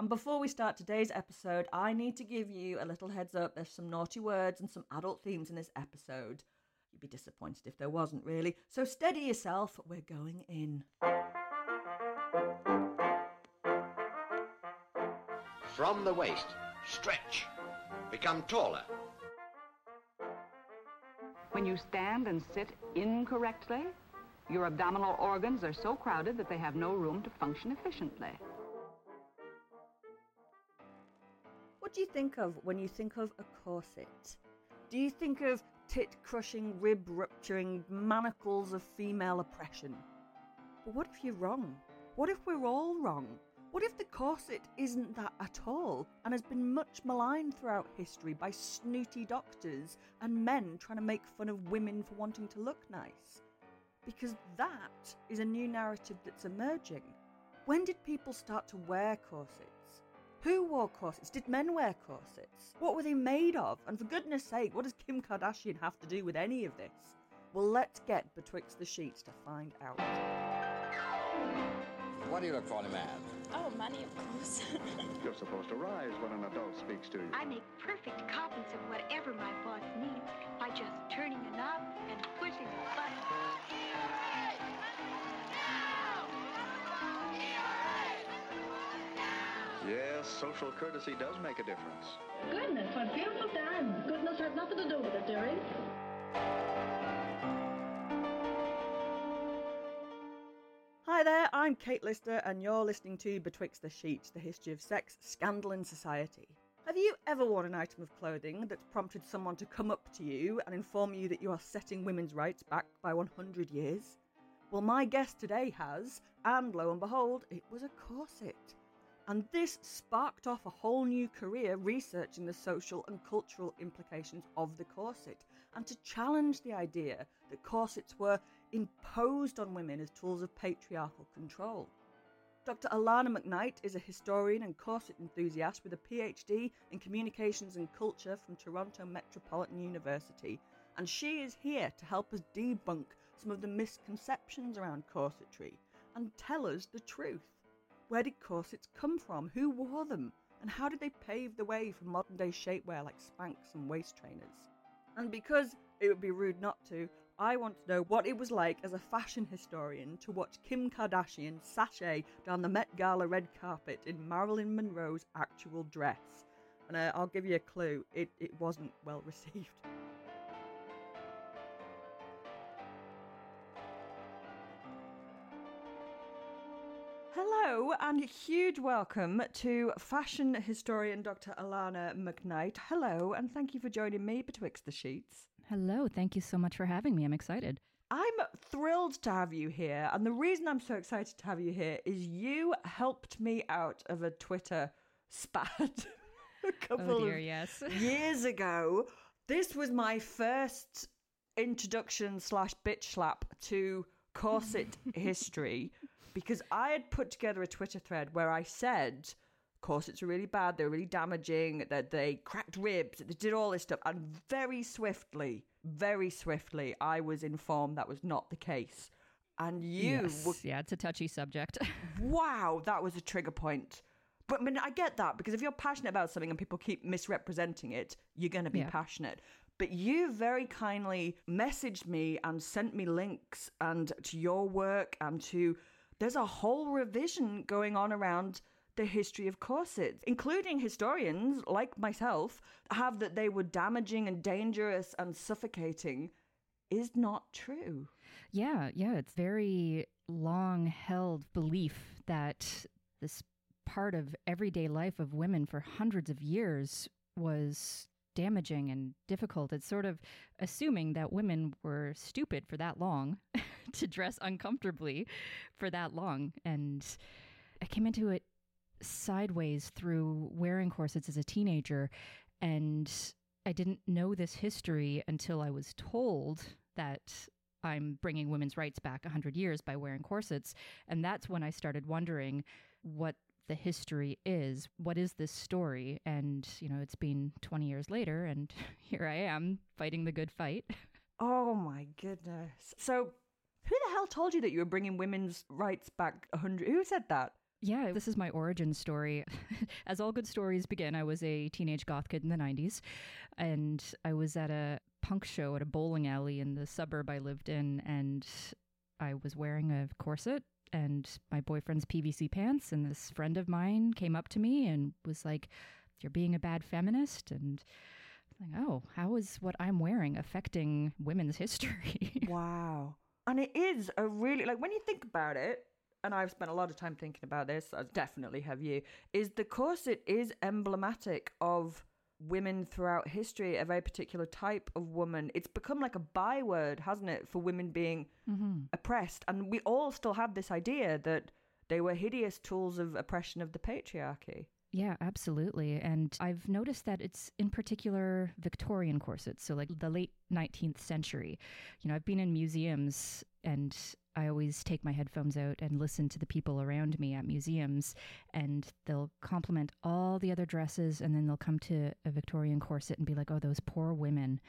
And before we start today's episode, I need to give you a little heads up. There's some naughty words and some adult themes in this episode. You'd be disappointed if there wasn't, really. So steady yourself, we're going in. From the waist, stretch. Become taller. When you stand and sit incorrectly, your abdominal organs are so crowded that they have no room to function efficiently. Do you think of when you think of a corset? Do you think of tit crushing, rib rupturing manacles of female oppression? But what if you're wrong? What if we're all wrong? What if the corset isn't that at all and has been much maligned throughout history by snooty doctors and men trying to make fun of women for wanting to look nice? Because that is a new narrative that's emerging. When did people start to wear corsets? Who wore corsets? Did men wear corsets? What were they made of? And for goodness sake, what does Kim Kardashian have to do with any of this? Well, let's get betwixt the sheets to find out. What do you look for in a man? Oh, money, of course. You're supposed to rise when an adult speaks to you. I make perfect copies of whatever my boss needs by just turning a knob and pushing a button. Yes, social courtesy does make a difference. Goodness, what beautiful time. Goodness has nothing to do with it, dearie. Hi there, I'm Kate Lister, and you're listening to Betwixt the Sheets, the history of sex, scandal, and society. Have you ever worn an item of clothing that's prompted someone to come up to you and inform you that you are setting women's rights back by 100 years? Well, my guest today has, and lo and behold, it was a corset. And this sparked off a whole new career researching the social and cultural implications of the corset and to challenge the idea that corsets were imposed on women as tools of patriarchal control. Dr. Alanna McKnight is a historian and corset enthusiast with a PhD in communications and culture from Toronto Metropolitan University, and she is here to help us debunk some of the misconceptions around corsetry and tell us the truth. Where did corsets come from? Who wore them? And how did they pave the way for modern day shapewear like Spanx and waist trainers? And because it would be rude not to, I want to know what it was like as a fashion historian to watch Kim Kardashian sashay down the Met Gala red carpet in Marilyn Monroe's actual dress. And uh, I'll give you a clue it, it wasn't well received. Hello, and a huge welcome to fashion historian Dr. Alanna McKnight. Hello, and thank you for joining me betwixt the sheets. Hello, thank you so much for having me. I'm excited. I'm thrilled to have you here, and the reason I'm so excited to have you here is you helped me out of a Twitter spat a couple oh dear, of yes. years ago. This was my first introduction slash bitch slap to corset history because I had put together a Twitter thread where I said corsets are really bad, they're really damaging, that they cracked ribs, that they did all this stuff, and very swiftly, very swiftly, I was informed that was not the case. And you yes. were Yeah, it's a touchy subject. wow, that was a trigger point. But I mean, I get that because if you're passionate about something and people keep misrepresenting it, you're going to be Yeah. passionate. But you very kindly messaged me and sent me links and to your work and to there's a whole revision going on around the history of corsets, including historians like myself, have that they were damaging and dangerous and suffocating, is not true. Yeah, yeah. It's very long held belief that this part of everyday life of women for hundreds of years was damaging and difficult. It's sort of assuming that women were stupid for that long to dress uncomfortably for that long. And I came into it sideways through wearing corsets as a teenager. And I didn't know this history until I was told that I'm bringing women's rights back 100 years by wearing corsets. And that's when I started wondering what the history is. What is this story? And, you know, it's been 20 years later, and here I am fighting the good fight. Oh my goodness. So, who the hell told you that you were bringing women's rights back 100? Who said that? Yeah, this is my origin story. As all good stories begin, I was a teenage goth kid in the 90s, and I was at a punk show at a bowling alley in the suburb I lived in, and I was wearing a corset and my boyfriend's PVC pants. And this friend of mine came up to me and was like, You're being a bad feminist. And I'm like, oh, how is what I'm wearing affecting women's history? wow. And it is a really, like, when you think about it, and I've spent a lot of time thinking about this, I definitely have you, is the corset is emblematic of women throughout history, a very particular type of woman. It's become like a byword, hasn't it, for women being mm-hmm. oppressed. And we all still have this idea that they were hideous tools of oppression of the patriarchy. Yeah, absolutely. And I've noticed that it's in particular Victorian corsets, so like the late 19th century. You know, I've been in museums and I always take my headphones out and listen to the people around me at museums, and they'll compliment all the other dresses, and then they'll come to a Victorian corset and be like, oh, those poor women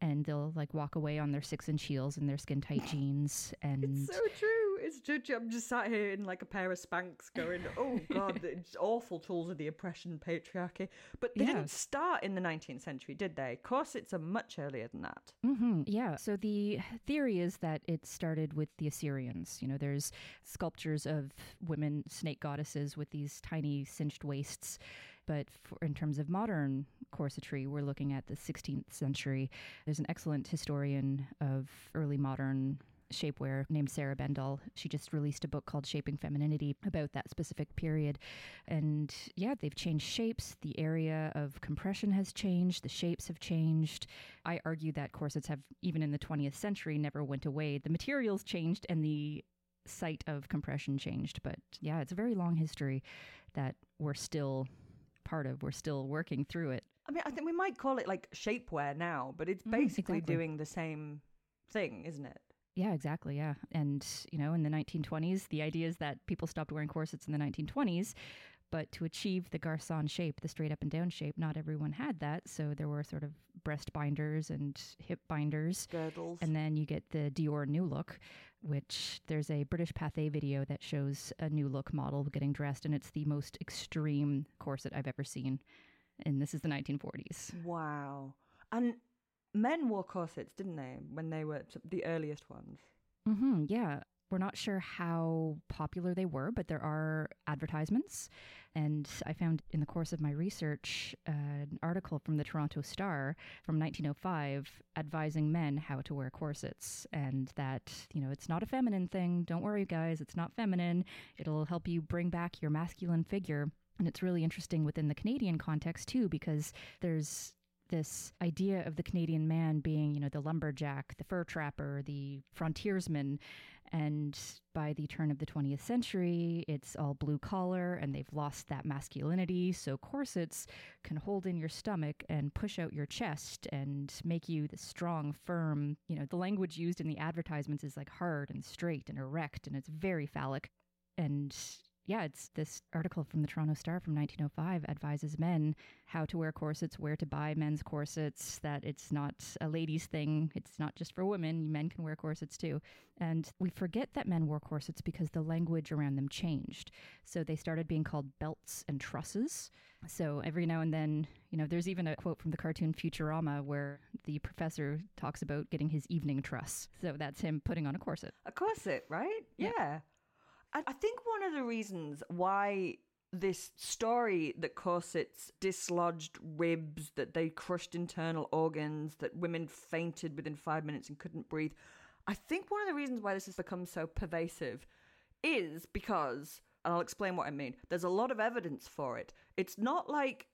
and they'll like walk away on their six inch heels and their skin tight jeans and it's so true it's just, i'm just sat here in like a pair of Spanx going oh god it's awful tools of the oppression patriarchy but they Yeah. didn't start in the 19th century did they Of corsets are much earlier than that hmm yeah. So the theory is that it started with the Assyrians. You know, there's sculptures of women snake goddesses with these tiny cinched waists. But for, in terms of modern corsetry, we're looking at the 16th century. There's an excellent historian of early modern shapewear named Sarah Bendall. She just released a book called Shaping Femininity about that specific period. And yeah, they've changed shapes. The area of compression has changed. The shapes have changed. I argue that corsets have, even in the 20th century, never went away. The materials changed and the site of compression changed. But yeah, it's a very long history that we're still part of. We're still working through it. i mean i think we might call it like shapewear now but it's Mhm, basically exactly. doing the same thing isn't it Yeah, exactly. Yeah. And, you know, in the 1920s, the idea is that people stopped wearing corsets in the 1920s, but to achieve the garçon shape, the straight up and down shape, not everyone had that. So there were sort of breast binders and hip binders. girdles And then you get the Dior New Look, which there's a British Pathé video that shows a New Look model getting dressed, and it's the most extreme corset I've ever seen. And this is the 1940s. wow and men wore corsets didn't they when they were the earliest ones hmm yeah. We're not sure how popular they were, but there are advertisements. And I found in the course of my research uh, an article from the Toronto Star from 1905 advising men how to wear corsets and that, you know, it's not a feminine thing. Don't worry, guys, it's not feminine. It'll help you bring back your masculine figure. And it's really interesting within the Canadian context, too, because there's this idea of the Canadian man being, you know, the lumberjack, the fur trapper, the frontiersman. And by the turn of the 20th century, it's all blue collar and they've lost that masculinity. So corsets can hold in your stomach and push out your chest and make you the strong, firm, you know, the language used in the advertisements is like hard and straight and erect and it's very phallic. And yeah, it's this article from the Toronto Star from 1905 advises men how to wear corsets, where to buy men's corsets, that it's not a ladies' thing. It's not just for women. Men can wear corsets too. And we forget that men wore corsets because the language around them changed. So they started being called belts and trusses. So every now and then, you know, there's even a quote from the cartoon Futurama where the professor talks about getting his evening truss. So that's him putting on a corset. a corset right Yeah. yeah I, think one of the reasons why this story that corsets dislodged ribs, that they crushed internal organs, that women fainted within five minutes and couldn't breathe. I think one of the reasons why this has become so pervasive is because, and I'll explain what I mean, there's a lot of evidence for it. It's not like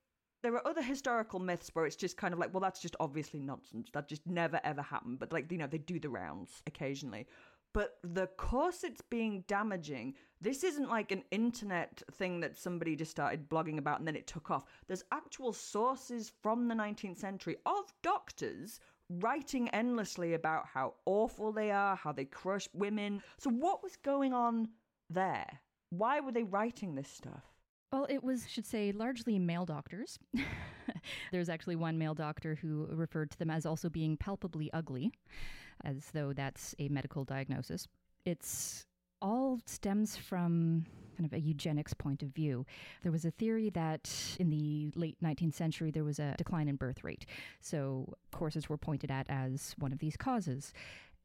there are other historical myths where it's just kind of like, well, that's just obviously nonsense. That just never ever happened. But like, you know, they do the rounds occasionally. But the corsets being damaging, this isn't like an internet thing that somebody just started blogging about and then it took off. There's actual sources from the 19th century of doctors writing endlessly about how awful they are, how they crush women. So, what was going on there? Why were they writing this stuff? Well, it was, should say, largely male doctors. There's actually one male doctor who referred to them as also being palpably ugly, as though that's a medical diagnosis. It's all stems from kind of a eugenics point of view. There was a theory that in the late 19th century there was a decline in birth rate. So corsets were pointed at as one of these causes.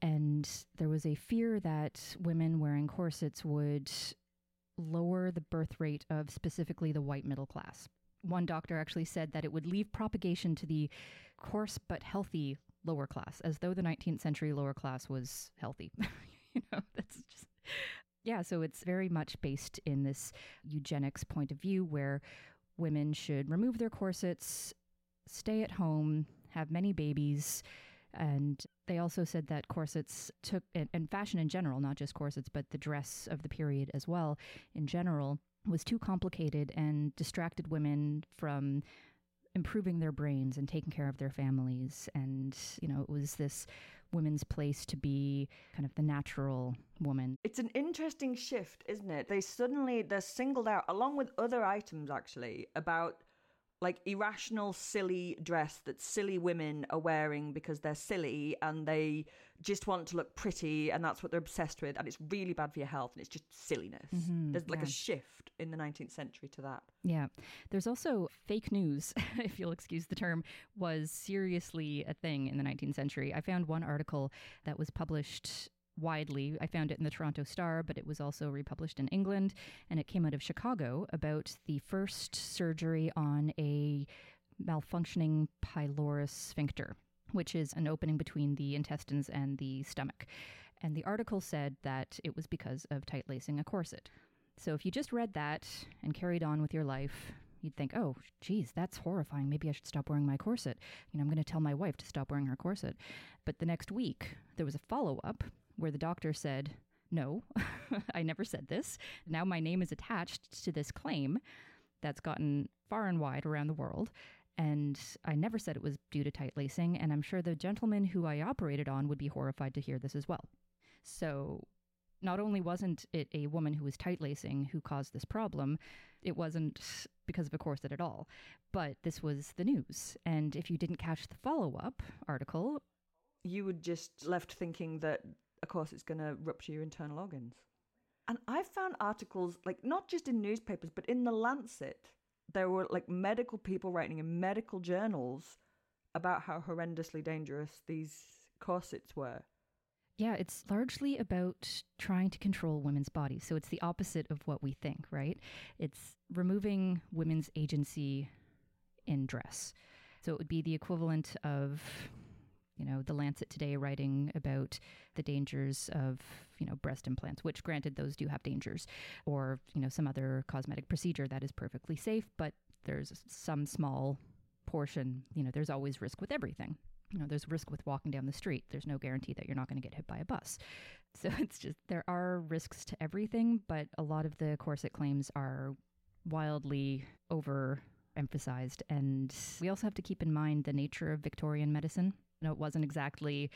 And there was a fear that women wearing corsets would lower the birth rate of specifically the white middle class. One doctor actually said that it would leave propagation to the coarse but healthy lower class, as though the 19th century lower class was healthy. you know, that's just. Yeah, so it's very much based in this eugenics point of view where women should remove their corsets, stay at home, have many babies, and they also said that corsets took, and, and fashion in general, not just corsets, but the dress of the period as well, in general, was too complicated and distracted women from improving their brains and taking care of their families. And, you know, it was this women's place to be kind of the natural woman. It's an interesting shift, isn't it? They suddenly, they're singled out, along with other items actually, about like irrational, silly dress that silly women are wearing because they're silly and they just want to look pretty and that's what they're obsessed with and it's really bad for your health and it's just silliness. Mhm, There's like yeah. a shift in the 19th century to that. Yeah. There's also fake news, if you'll excuse the term, was seriously a thing in the 19th century. I found one article that was published widely. I found it in the Toronto Star, but it was also republished in England, and it came out of Chicago about the first surgery on a malfunctioning pylorus sphincter, which is an opening between the intestines and the stomach. And the article said that it was because of tight lacing a corset. So if you just read that and carried on with your life, you'd think, oh, geez, that's horrifying. Maybe I should stop wearing my corset. You know, I'm going to tell my wife to stop wearing her corset. But the next week, there was a follow up where the doctor said, no, I never said this. Now my name is attached to this claim that's gotten far and wide around the world. And I never said it was due to tight lacing. And I'm sure the gentleman who I operated on would be horrified to hear this as well. So not only wasn't it a woman who was tight lacing who caused this problem, it wasn't because of a corset at all, but this was the news. And if you didn't catch the follow up article, You were just left thinking that, of course, it's going to rupture your internal organs. And I found articles, like not just in newspapers, but in The Lancet, there were like medical people writing in medical journals about how horrendously dangerous these corsets were. yeah, it's largely about trying to control women's bodies. So it's the opposite of what we think, right? It's removing women's agency in dress. So it would be the equivalent of you know, the Lancet today writing about the dangers of, you know, breast implants, which granted those do have dangers, or, you know, some other cosmetic procedure that is perfectly safe, but there's some small portion, you know, there's always risk with everything. You know, there's risk with walking down the street. There's no guarantee that you're not going to get hit by a bus. So it's just, there are risks to everything, but a lot of the corset claims are wildly overemphasized. And we also have to keep in mind the nature of Victorian medicine. No, it wasn't exactly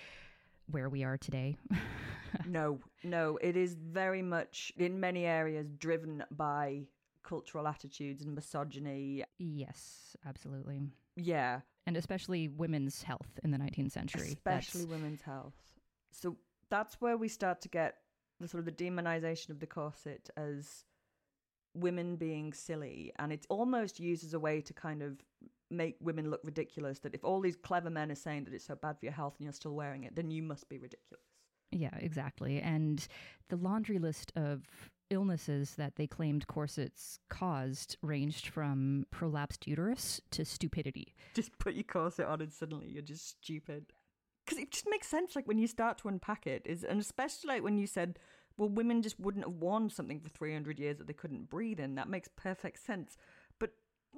where we are today. no, no, it is very much in many areas driven by cultural attitudes and misogyny. yes, absolutely. Yeah, And especially women's health in the 19th century. especially That's- women's health. So that's where we start to get the sort of the demonization of the corset as women being silly, and it's almost used as a way to kind of make women look ridiculous. That if all these clever men are saying that it's so bad for your health and you're still wearing it, then you must be ridiculous. Yeah, exactly. And the laundry list of illnesses that they claimed corsets caused ranged from prolapsed uterus to stupidity. Just put your corset on and suddenly you're just stupid. Because it just makes sense, like when you start to unpack it, is and especially like when you said, well, women just wouldn't have worn something for 300 years that they couldn't breathe in. That makes perfect sense.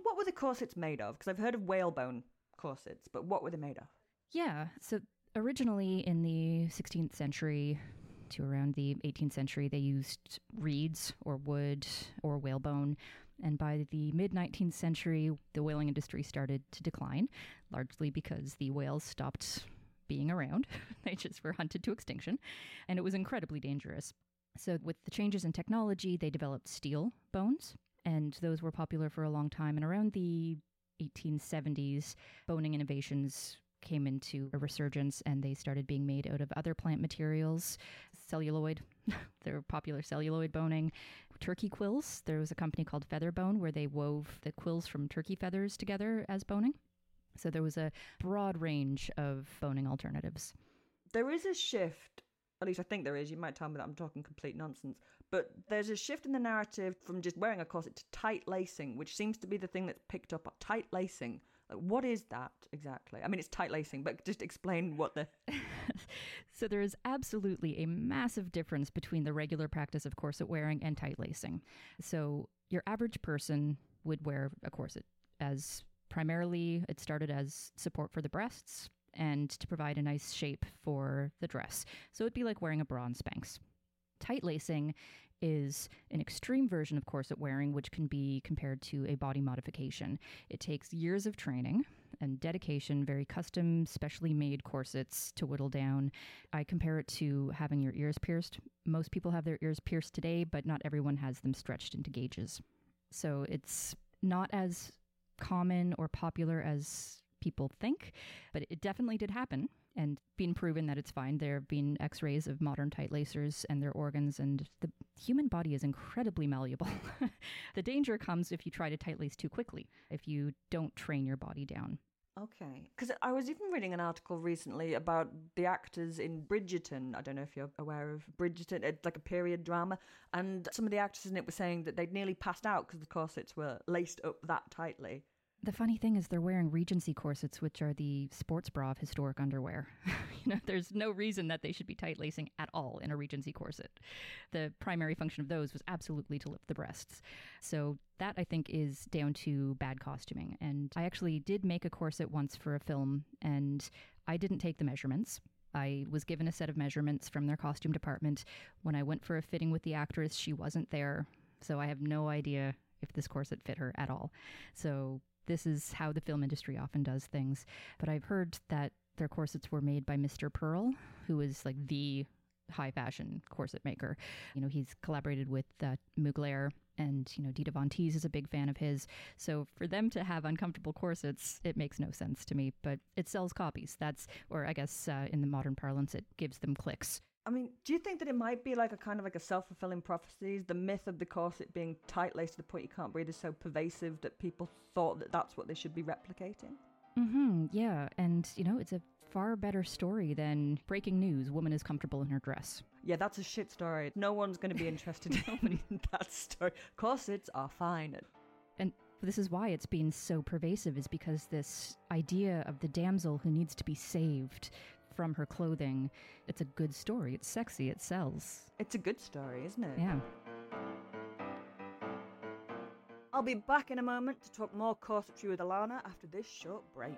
What were the corsets made of? Because I've heard of whalebone corsets, but what were they made of? Yeah. So originally in the 16th century to around the 18th century, they used reeds or wood or whalebone. And by the mid 19th century, the whaling industry started to decline, largely because the whales stopped being around. they just were hunted to extinction, and it was incredibly dangerous. So, with the changes in technology, they developed steel bones, and those were popular for a long time. And around the 1870s, boning innovations came into a resurgence and they started being made out of other plant materials, celluloid. they were popular celluloid boning. Turkey quills. There was a company called Featherbone where they wove the quills from turkey feathers together as boning. So there was a broad range of boning alternatives. There is a shift, at least I think there is. You might tell me that I'm talking complete nonsense. But there's a shift in the narrative from just wearing a corset to tight lacing, which seems to be the thing that's picked up. Tight lacing. Like, what is that exactly? I mean, it's tight lacing, but just explain what the. so, there is absolutely a massive difference between the regular practice of corset wearing and tight lacing. So, your average person would wear a corset as primarily it started as support for the breasts and to provide a nice shape for the dress. So, it'd be like wearing a bra and Spanx. Tight lacing is an extreme version of corset wearing, which can be compared to a body modification. It takes years of training and dedication, very custom, specially made corsets to whittle down. I compare it to having your ears pierced. Most people have their ears pierced today, but not everyone has them stretched into gauges. So it's not as common or popular as people think, but it definitely did happen and been proven that it's fine. There have been x rays of modern tight lacers and their organs, and the human body is incredibly malleable. the danger comes if you try to tight lace too quickly, if you don't train your body down. Okay. Because I was even reading an article recently about the actors in Bridgerton. I don't know if you're aware of Bridgerton. It's like a period drama. And some of the actors in it were saying that they'd nearly passed out because the corsets were laced up that tightly. The funny thing is, they're wearing Regency corsets, which are the sports bra of historic underwear. you know, there's no reason that they should be tight lacing at all in a Regency corset. The primary function of those was absolutely to lift the breasts. So that I think is down to bad costuming. And I actually did make a corset once for a film, and I didn't take the measurements. I was given a set of measurements from their costume department. When I went for a fitting with the actress, she wasn't there. So I have no idea if this corset fit her at all. So this is how the film industry often does things. But I've heard that their corsets were made by Mr. Pearl, who is like the high fashion corset maker. You know, he's collaborated with uh, Mugler and, you know, Dita Von Teese is a big fan of his. So for them to have uncomfortable corsets, it makes no sense to me, but it sells copies. That's, or I guess uh, in the modern parlance, it gives them clicks. I mean, do you think that it might be like a kind of like a self fulfilling prophecy? The myth of the corset being tight laced to the point you can't breathe is so pervasive that people thought that that's what they should be replicating. Mm-hmm. Yeah, and you know, it's a far better story than breaking news: woman is comfortable in her dress. Yeah, that's a shit story. No one's going to be interested in that story. Corsets are fine. And this is why it's been so pervasive, is because this idea of the damsel who needs to be saved from her clothing. It's a good story. It's sexy. It sells. It's a good story, isn't it? Yeah. I'll be back in a moment to talk more corsetry with Alanna after this short break.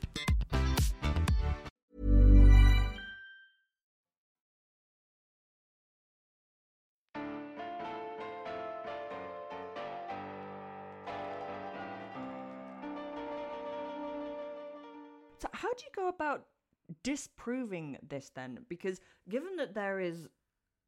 So, how do you go about disproving this then? Because given that there is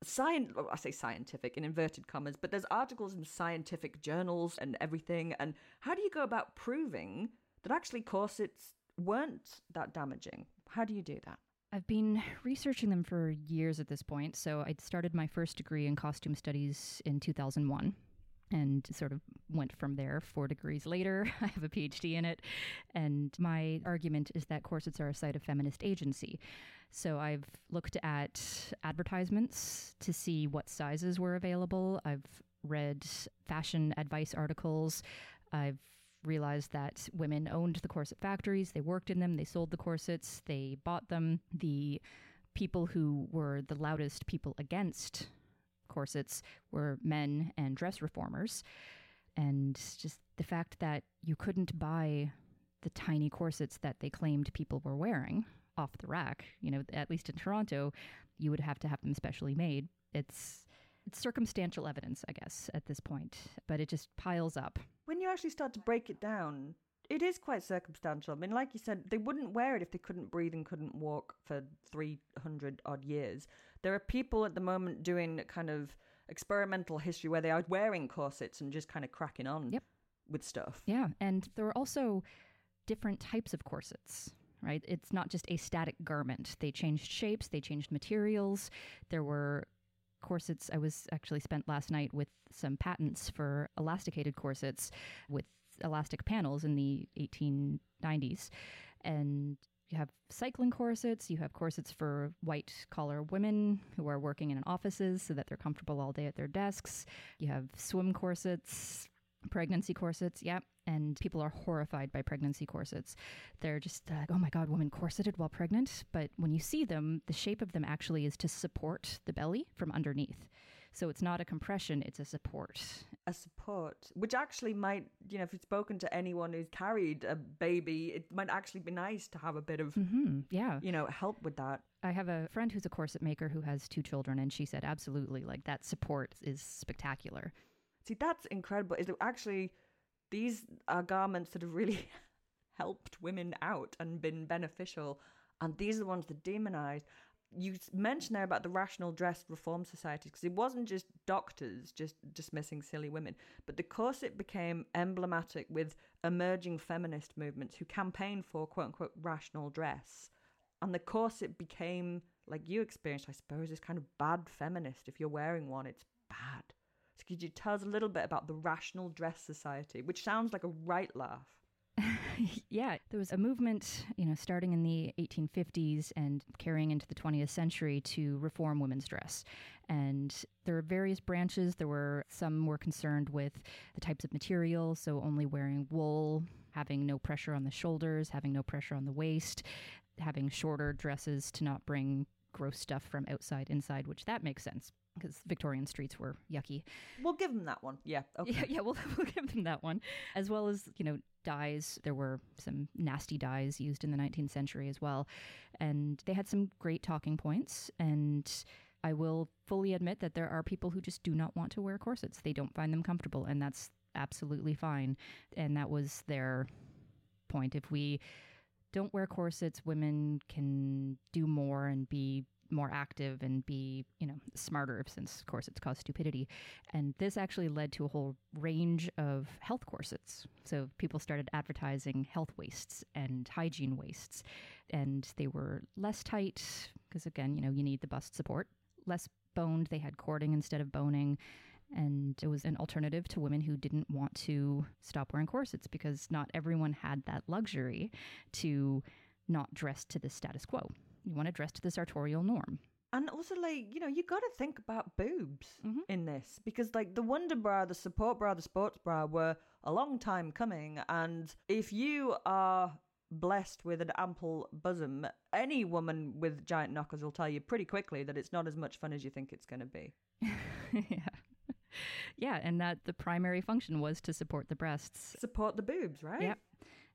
science, I say scientific in inverted commas, but there's articles in scientific journals and everything, and how do you go about proving that actually corsets weren't that damaging? How do you do that? I've been researching them for years at this point. So I started my first degree in costume studies in 2001 and sort of went from there. Four degrees later, I have a PhD in it. And my argument is that corsets are a site of feminist agency. So I've looked at advertisements to see what sizes were available. I've read fashion advice articles. I've realized that women owned the corset factories, they worked in them, they sold the corsets, they bought them. The people who were the loudest people against corsets were men and dress reformers. And just the fact that you couldn't buy the tiny corsets that they claimed people were wearing off the rack, you know, at least in Toronto, you would have to have them specially made. It's it's circumstantial evidence, I guess, at this point, but it just piles up. When you actually start to break it down, it is quite circumstantial. I mean, like you said, they wouldn't wear it if they couldn't breathe and couldn't walk for 300 odd years. There are people at the moment doing kind of experimental history where they are wearing corsets and just kind of cracking on Yep. with stuff. Yeah, and there were also different types of corsets, right? It's not just a static garment. They changed shapes, they changed materials. There were corsets. I was actually spent last night with some patents for elasticated corsets with elastic panels in the 1890s. And you have cycling corsets, you have corsets for white collar women who are working in offices so that they're comfortable all day at their desks. You have swim corsets, pregnancy corsets, yep. And people are horrified by pregnancy corsets. They're just uh, like, oh my God, woman corseted while pregnant. But when you see them, the shape of them actually is to support the belly from underneath. So it's not a compression, it's a support. A support, which actually might, you know, if you've spoken to anyone who's carried a baby, it might actually be nice to have a bit of, hmm yeah. you know, help with that. I have a friend who's a corset maker who has two children, and she said, absolutely, like that support is spectacular. See, that's incredible. Is that actually these are garments that have really helped women out and been beneficial, and these are the ones that demonized. You mentioned there about the Rational Dress Reform Society because it wasn't just doctors just dismissing silly women, but the corset became emblematic with emerging feminist movements who campaigned for quote unquote rational dress. And the corset became, like you experienced, I suppose, this kind of bad feminist. If you're wearing one, it's bad. So could you tell us a little bit about the Rational Dress Society, which sounds like a right laugh? yeah, there was a movement, you know, starting in the 1850s and carrying into the 20th century to reform women's dress. And there were various branches. There were some were concerned with the types of material, so only wearing wool, having no pressure on the shoulders, having no pressure on the waist, having shorter dresses to not bring gross stuff from outside inside, which that makes sense because Victorian streets were yucky. We'll give them that one. Yeah. Okay. Yeah, yeah, we'll, we'll give them that one. As well as, you know, dyes. There were some nasty dyes used in the 19th century as well. And they had some great talking points. And I will fully admit that there are people who just do not want to wear corsets. They don't find them comfortable, and that's absolutely fine. And that was their point. If we don't wear corsets, women can do more and be more active and be, you know, smarter since it's caused stupidity. And this actually led to a whole range of health corsets. So people started advertising health waists and hygiene waists and they were less tight because again, you know, you need the bust support, less boned, they had cording instead of boning and it was an alternative to women who didn't want to stop wearing corsets because not everyone had that luxury to not dress to the status quo. You want to dress to the sartorial norm. And also, like, you know, you got to think about boobs Mm-hmm. in this because, like, the Wonder Bra, the Support Bra, the Sports Bra were a long time coming. And if you are blessed with an ample bosom, any woman with giant knockers will tell you pretty quickly that it's not as much fun as you think it's going to be. yeah. Yeah, and that the primary function was to support the breasts. Support the boobs, right? Yep.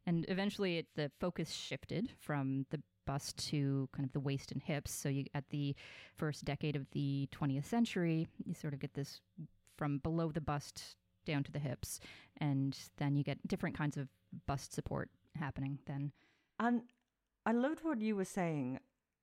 And eventually it, the focus shifted from the bust to kind of the waist and hips. So you at the first decade of the 20th century, you sort of get this from below the bust down to the hips and then you get different kinds of bust support happening then. And I loved what you were saying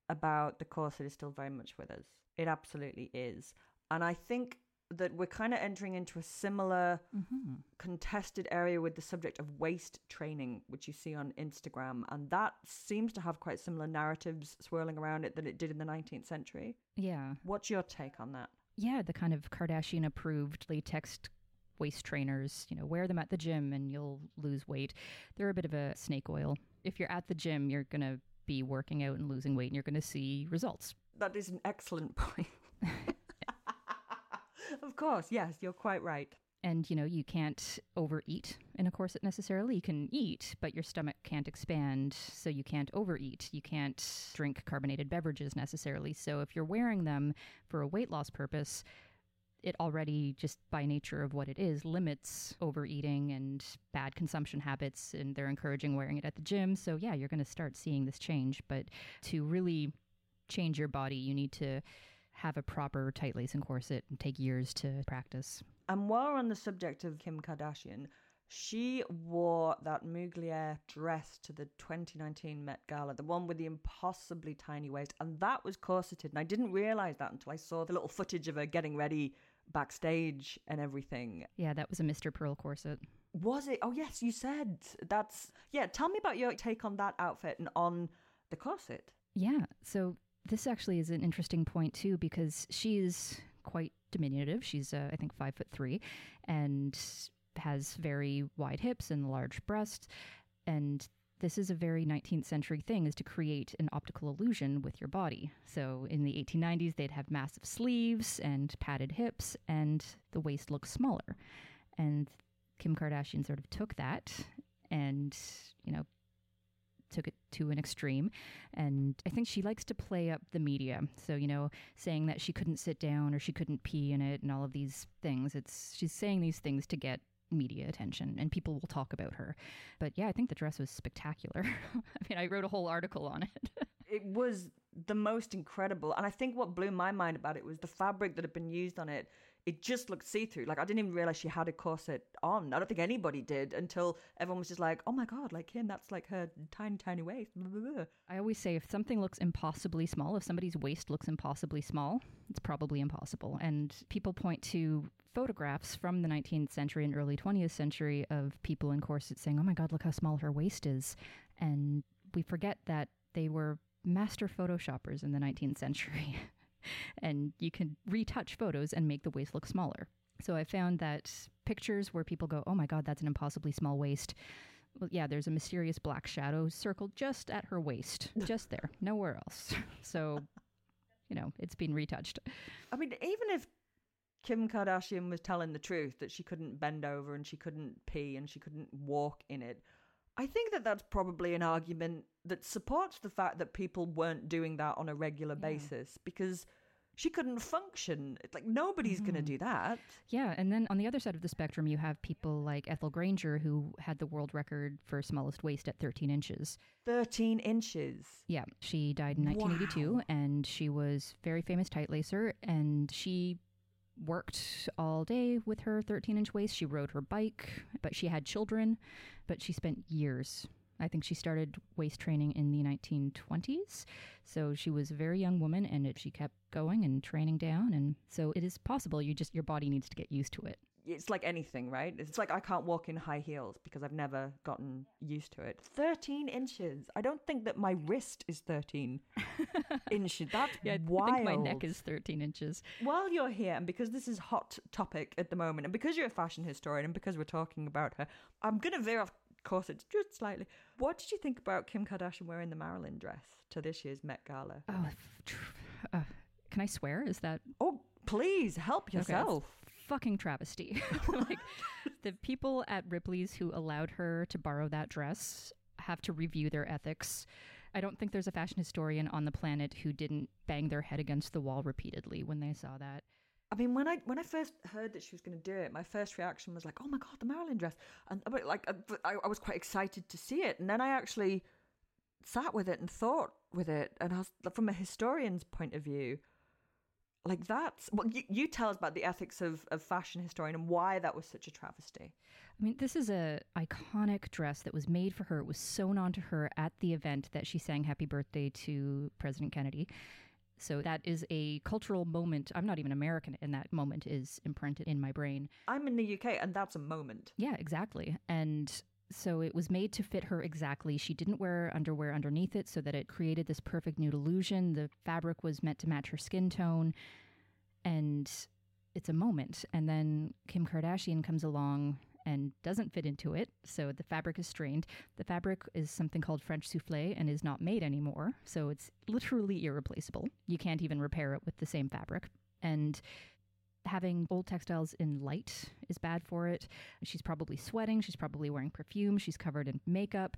about the corset is still very much with us. It absolutely is. And I think that we're kind of entering into a similar mm-hmm. contested area with the subject of waist training, which you see on Instagram. And that seems to have quite similar narratives swirling around it that it did in the 19th century. Yeah. What's your take on that? Yeah, the kind of Kardashian approved latex waist trainers, you know, wear them at the gym and you'll lose weight. They're a bit of a snake oil. If you're at the gym, you're going to be working out and losing weight and you're going to see results. That is an excellent point. Of course, yes, you're quite right. And, you know, you can't overeat in a corset necessarily. You can eat, but your stomach can't expand, so you can't overeat. You can't drink carbonated beverages necessarily. So if you're wearing them for a weight loss purpose, it already, just by nature of what it is, limits overeating and bad consumption habits, and they're encouraging wearing it at the gym. So, yeah, you're going to start seeing this change. But to really change your body, you need to have a proper tight lace and corset and take years to practice. And while we're on the subject of Kim Kardashian, she wore that Mugler dress to the 2019 Met Gala, the one with the impossibly tiny waist, and that was corseted. And I didn't realize that until I saw the little footage of her getting ready backstage and everything. Yeah, that was a Mr. Pearl corset. Was it? Oh, yes, you said that's. Yeah, tell me about your take on that outfit and on the corset. Yeah, so this actually is an interesting point too because she's quite diminutive. She's, uh, I think, five foot three, and has very wide hips and large breasts. And this is a very 19th century thing is to create an optical illusion with your body. So in the 1890s, they'd have massive sleeves and padded hips, and the waist looks smaller. And Kim Kardashian sort of took that and, you know, took it to an extreme. And I think she likes to play up the media. So, you know, saying that she couldn't sit down or she couldn't pee in it and all of these things. It's she's saying these things to get media attention and people will talk about her. But yeah, I think the dress was spectacular. I mean, I wrote a whole article on it. it was the most incredible. And I think what blew my mind about it was the fabric that had been used on it. It just looked see through. Like, I didn't even realize she had a corset on. I don't think anybody did until everyone was just like, oh my God, like Kim, that's like her tiny, tiny waist. I always say if something looks impossibly small, if somebody's waist looks impossibly small, it's probably impossible. And people point to photographs from the 19th century and early 20th century of people in corsets saying, oh my God, look how small her waist is. And we forget that they were master photoshoppers in the 19th century. and you can retouch photos and make the waist look smaller. So I found that pictures where people go, oh my God, that's an impossibly small waist. Well, yeah, there's a mysterious black shadow circled just at her waist, just there, nowhere else. So, you know, it's been retouched. I mean, even if Kim Kardashian was telling the truth that she couldn't bend over and she couldn't pee and she couldn't walk in it, I think that that's probably an argument that supports the fact that people weren't doing that on a regular Yeah. basis because she couldn't function. It's like nobody's going to mm-hmm. do that. Yeah, and then on the other side of the spectrum, you have people like Ethel Granger, who had the world record for smallest waist at 13 inches. 13 inches. Yeah, she died in 1982, and she was very famous tight lacer, and she worked all day with her 13 inch waist. She rode her bike, but she had children, but she spent years I think she started waist training in the 1920s. So she was a very young woman and she kept going and training down. And so it is possible you just, your body needs to get used to it. It's like anything, right? It's like I can't walk in high heels because I've never gotten used to it. 13 inches. I don't think that my wrist is 13 inches. That's yeah, wild. I think my neck is 13 inches. While you're here, and because this is hot topic at the moment, and because you're a fashion historian, and because we're talking about her, I'm going to veer off course it's just slightly. What did you think about Kim Kardashian wearing the Marilyn dress to this year's Met Gala? Oh, uh, can I swear? Is that? Oh, please help yourself. Fucking travesty. like the people at Ripley's who allowed her to borrow that dress have to review their ethics. I don't think there's a fashion historian on the planet who didn't bang their head against the wall repeatedly when they saw that. I mean, when I when I first heard that she was going to do it, my first reaction was like, "Oh my god, the Marilyn dress!" And but like, uh, I, I was quite excited to see it, and then I actually sat with it and thought with it, and I was, from a historian's point of view, like that's well, you, you tell us about the ethics of of fashion historian and why that was such a travesty. I mean, this is a iconic dress that was made for her. It was sewn onto her at the event that she sang "Happy Birthday" to President Kennedy. So that is a cultural moment. I'm not even American, and that moment is imprinted in my brain. I'm in the UK, and that's a moment. Yeah, exactly. And so it was made to fit her exactly. She didn't wear underwear underneath it so that it created this perfect nude illusion. The fabric was meant to match her skin tone. And it's a moment. And then Kim Kardashian comes along and doesn't fit into it, so the fabric is strained. The fabric is something called French souffle and is not made anymore, so it's literally irreplaceable. You can't even repair it with the same fabric. And having old textiles in light is bad for it. She's probably sweating, she's probably wearing perfume, she's covered in makeup,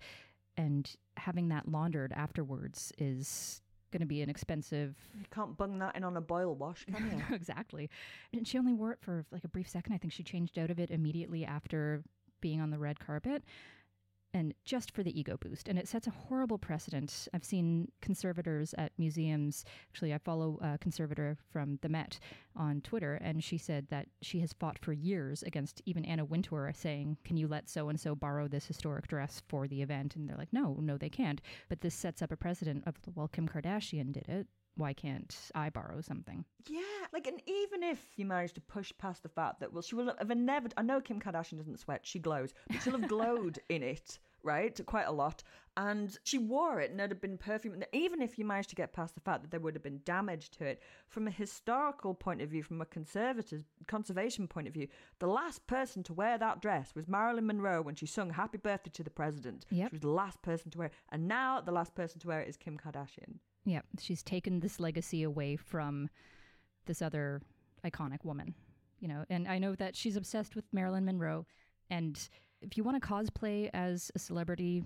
and having that laundered afterwards is going to be an expensive. You can't bung that in on a boil wash, can you? exactly. And she only wore it for like a brief second. I think she changed out of it immediately after being on the red carpet. And just for the ego boost. And it sets a horrible precedent. I've seen conservators at museums. Actually, I follow a conservator from the Met on Twitter, and she said that she has fought for years against even Anna Wintour saying, Can you let so and so borrow this historic dress for the event? And they're like, No, no, they can't. But this sets up a precedent of, well, Kim Kardashian did it why can't I borrow something? Yeah, like, and even if you manage to push past the fact that, well, she will have never, I know Kim Kardashian doesn't sweat, she glows, but she'll have glowed in it, right? Quite a lot. And she wore it and it had been perfume. Even if you managed to get past the fact that there would have been damage to it, from a historical point of view, from a conservative conservation point of view, the last person to wear that dress was Marilyn Monroe when she sung Happy Birthday to the President. Yep. She was the last person to wear it. And now the last person to wear it is Kim Kardashian. Yeah, she's taken this legacy away from this other iconic woman, you know. And I know that she's obsessed with Marilyn Monroe. And if you want to cosplay as a celebrity,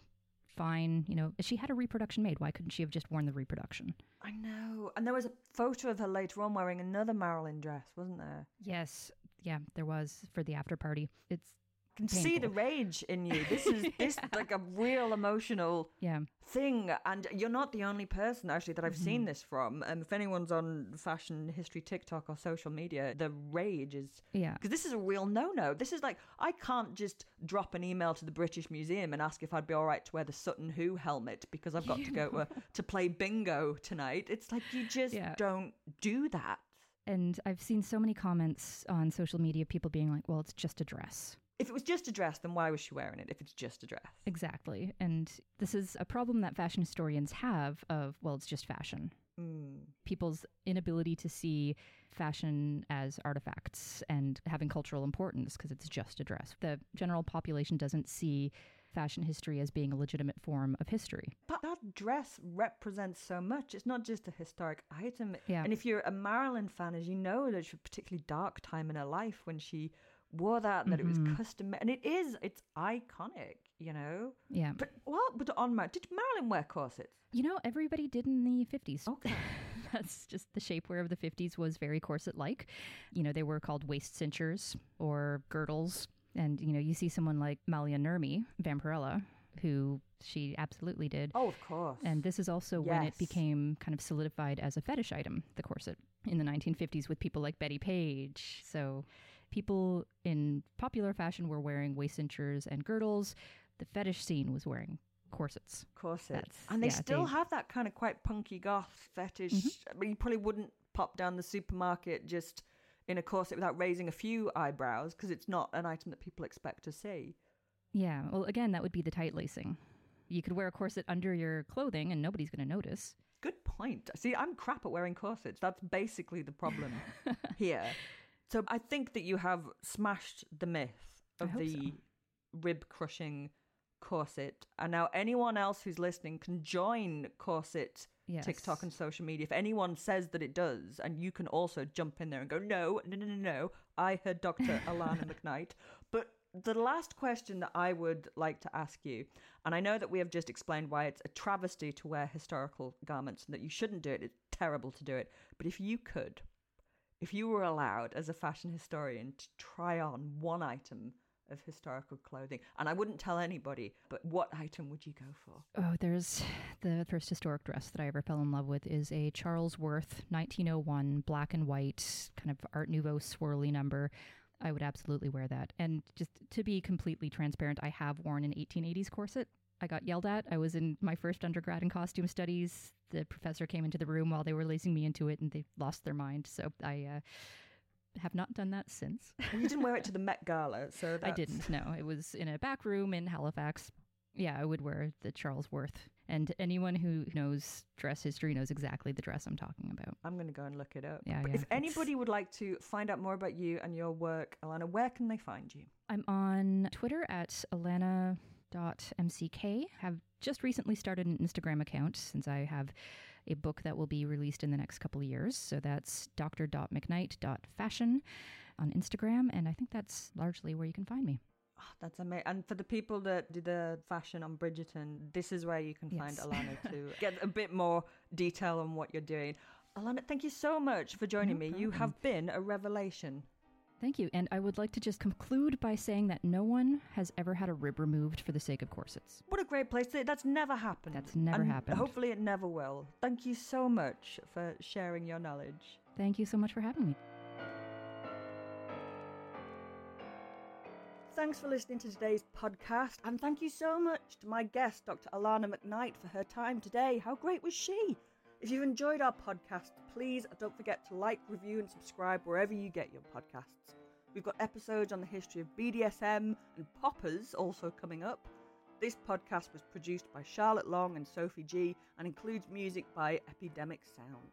fine. You know, she had a reproduction made. Why couldn't she have just worn the reproduction? I know. And there was a photo of her later on wearing another Marilyn dress, wasn't there? Yes. Yeah, there was for the after party. It's can Painful. see the rage in you. This is this like a real emotional yeah. thing, and you're not the only person actually that I've mm-hmm. seen this from. And if anyone's on fashion history TikTok or social media, the rage is yeah because this is a real no-no. This is like I can't just drop an email to the British Museum and ask if I'd be all right to wear the Sutton Hoo helmet because I've got to go to, to play bingo tonight. It's like you just yeah. don't do that. And I've seen so many comments on social media, people being like, "Well, it's just a dress." If it was just a dress, then why was she wearing it if it's just a dress? Exactly. And this is a problem that fashion historians have of, well, it's just fashion. Mm. People's inability to see fashion as artifacts and having cultural importance because it's just a dress. The general population doesn't see fashion history as being a legitimate form of history. But that dress represents so much. It's not just a historic item. Yeah. And if you're a Marilyn fan, as you know, there's a particularly dark time in her life when she wore that and that mm-hmm. it was mm-hmm. custom and it is it's iconic you know yeah but well but on Mar- did marilyn wear corsets you know everybody did in the 50s okay that's just the shapewear of the 50s was very corset like you know they were called waist cinchers or girdles and you know you see someone like Maila Nurmi vampirella who she absolutely did. Oh, of course. And this is also yes. when it became kind of solidified as a fetish item, the corset, in the 1950s with people like Bettie Page. So people in popular fashion were wearing waist cinchers and girdles. The fetish scene was wearing corsets. corsets. That's- and they yeah, still they- Mm-hmm. have that kind of quite punky goth fetish. I mean, you probably wouldn't pop down the supermarket just in a corset without raising a few eyebrows because it's not an item that people expect to see. Yeah. Well, again, that would be the tight lacing. You could wear a corset under your clothing and nobody's going to notice. Good point. See, I'm crap at wearing corsets. That's basically the problem here. So I think that you have smashed the myth of hope so. the rib crushing corset. And now anyone else who's listening can join corset TikTok and social media. If anyone says that it does, and you can also jump in there and go, no, no, no, no, no. I heard Dr. Alanna McKnight. But the last question that I would like to ask you, and I know that we have just explained why it's a travesty to wear historical garments and that you shouldn't do it, it's terrible to do it. But if you could, if you were allowed as a fashion historian to try on one item of historical clothing, and I wouldn't tell anybody, but what item would you go for? Oh, there's the first historic dress that I ever fell in love with is a Charles Worth 1901 black and white kind of Art Nouveau swirly number. I would absolutely wear that. And just to be completely transparent, I have worn an 1880s corset. I got yelled at. I was in my first undergrad in costume studies. The professor came into the room while they were lacing me into it and they lost their mind. So I uh, have not done that since. You didn't wear it to the Met Gala, so I didn't. No, it was in a back room in Halifax. Yeah, I would wear the Charles Worth. And anyone who knows dress history knows exactly the dress I'm talking about. I'm going to go and look it up. Yeah, yeah, if it's- anybody would like to find out more about you and your work, Alanna, where can they find you? I'm on Twitter at alana.mck. Have just recently started an Instagram account since I have a book that will be released in the next couple of years. So that's dr.mcknight.fashion on Instagram. And I think that's largely where you can find me. Oh, that's amazing. And for the people that did the fashion on Bridgerton, this is where you can find Alanna to get a bit more detail on what you're doing. Alanna, thank you so much for joining No me. You have been a revelation. Thank you. And I would like to just conclude by saying that no one has ever had a rib removed for the sake of corsets. What a great place to That's never happened. That's never and happened. Hopefully, it never will. Thank you so much for sharing your knowledge. Thank you so much for having me. Thanks for listening to today's podcast, and thank you so much to my guest, Dr. Alanna McKnight, for her time today. How great was she? If you've enjoyed our podcast, please don't forget to like, review, and subscribe wherever you get your podcasts. We've got episodes on the history of BDSM and poppers also coming up. This podcast was produced by Charlotte Long and Sophie Gee and includes music by Epidemic Sound.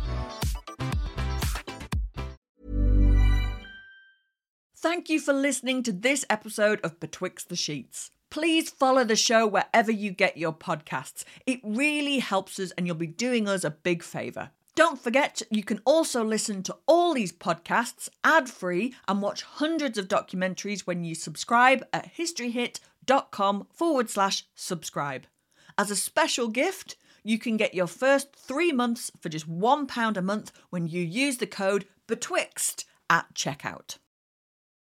Thank you for listening to this episode of Betwixt the Sheets. Please follow the show wherever you get your podcasts. It really helps us and you'll be doing us a big favour. Don't forget, you can also listen to all these podcasts ad free and watch hundreds of documentaries when you subscribe at historyhit.com forward slash subscribe. As a special gift, you can get your first three months for just £1 a month when you use the code BETWIXT at checkout.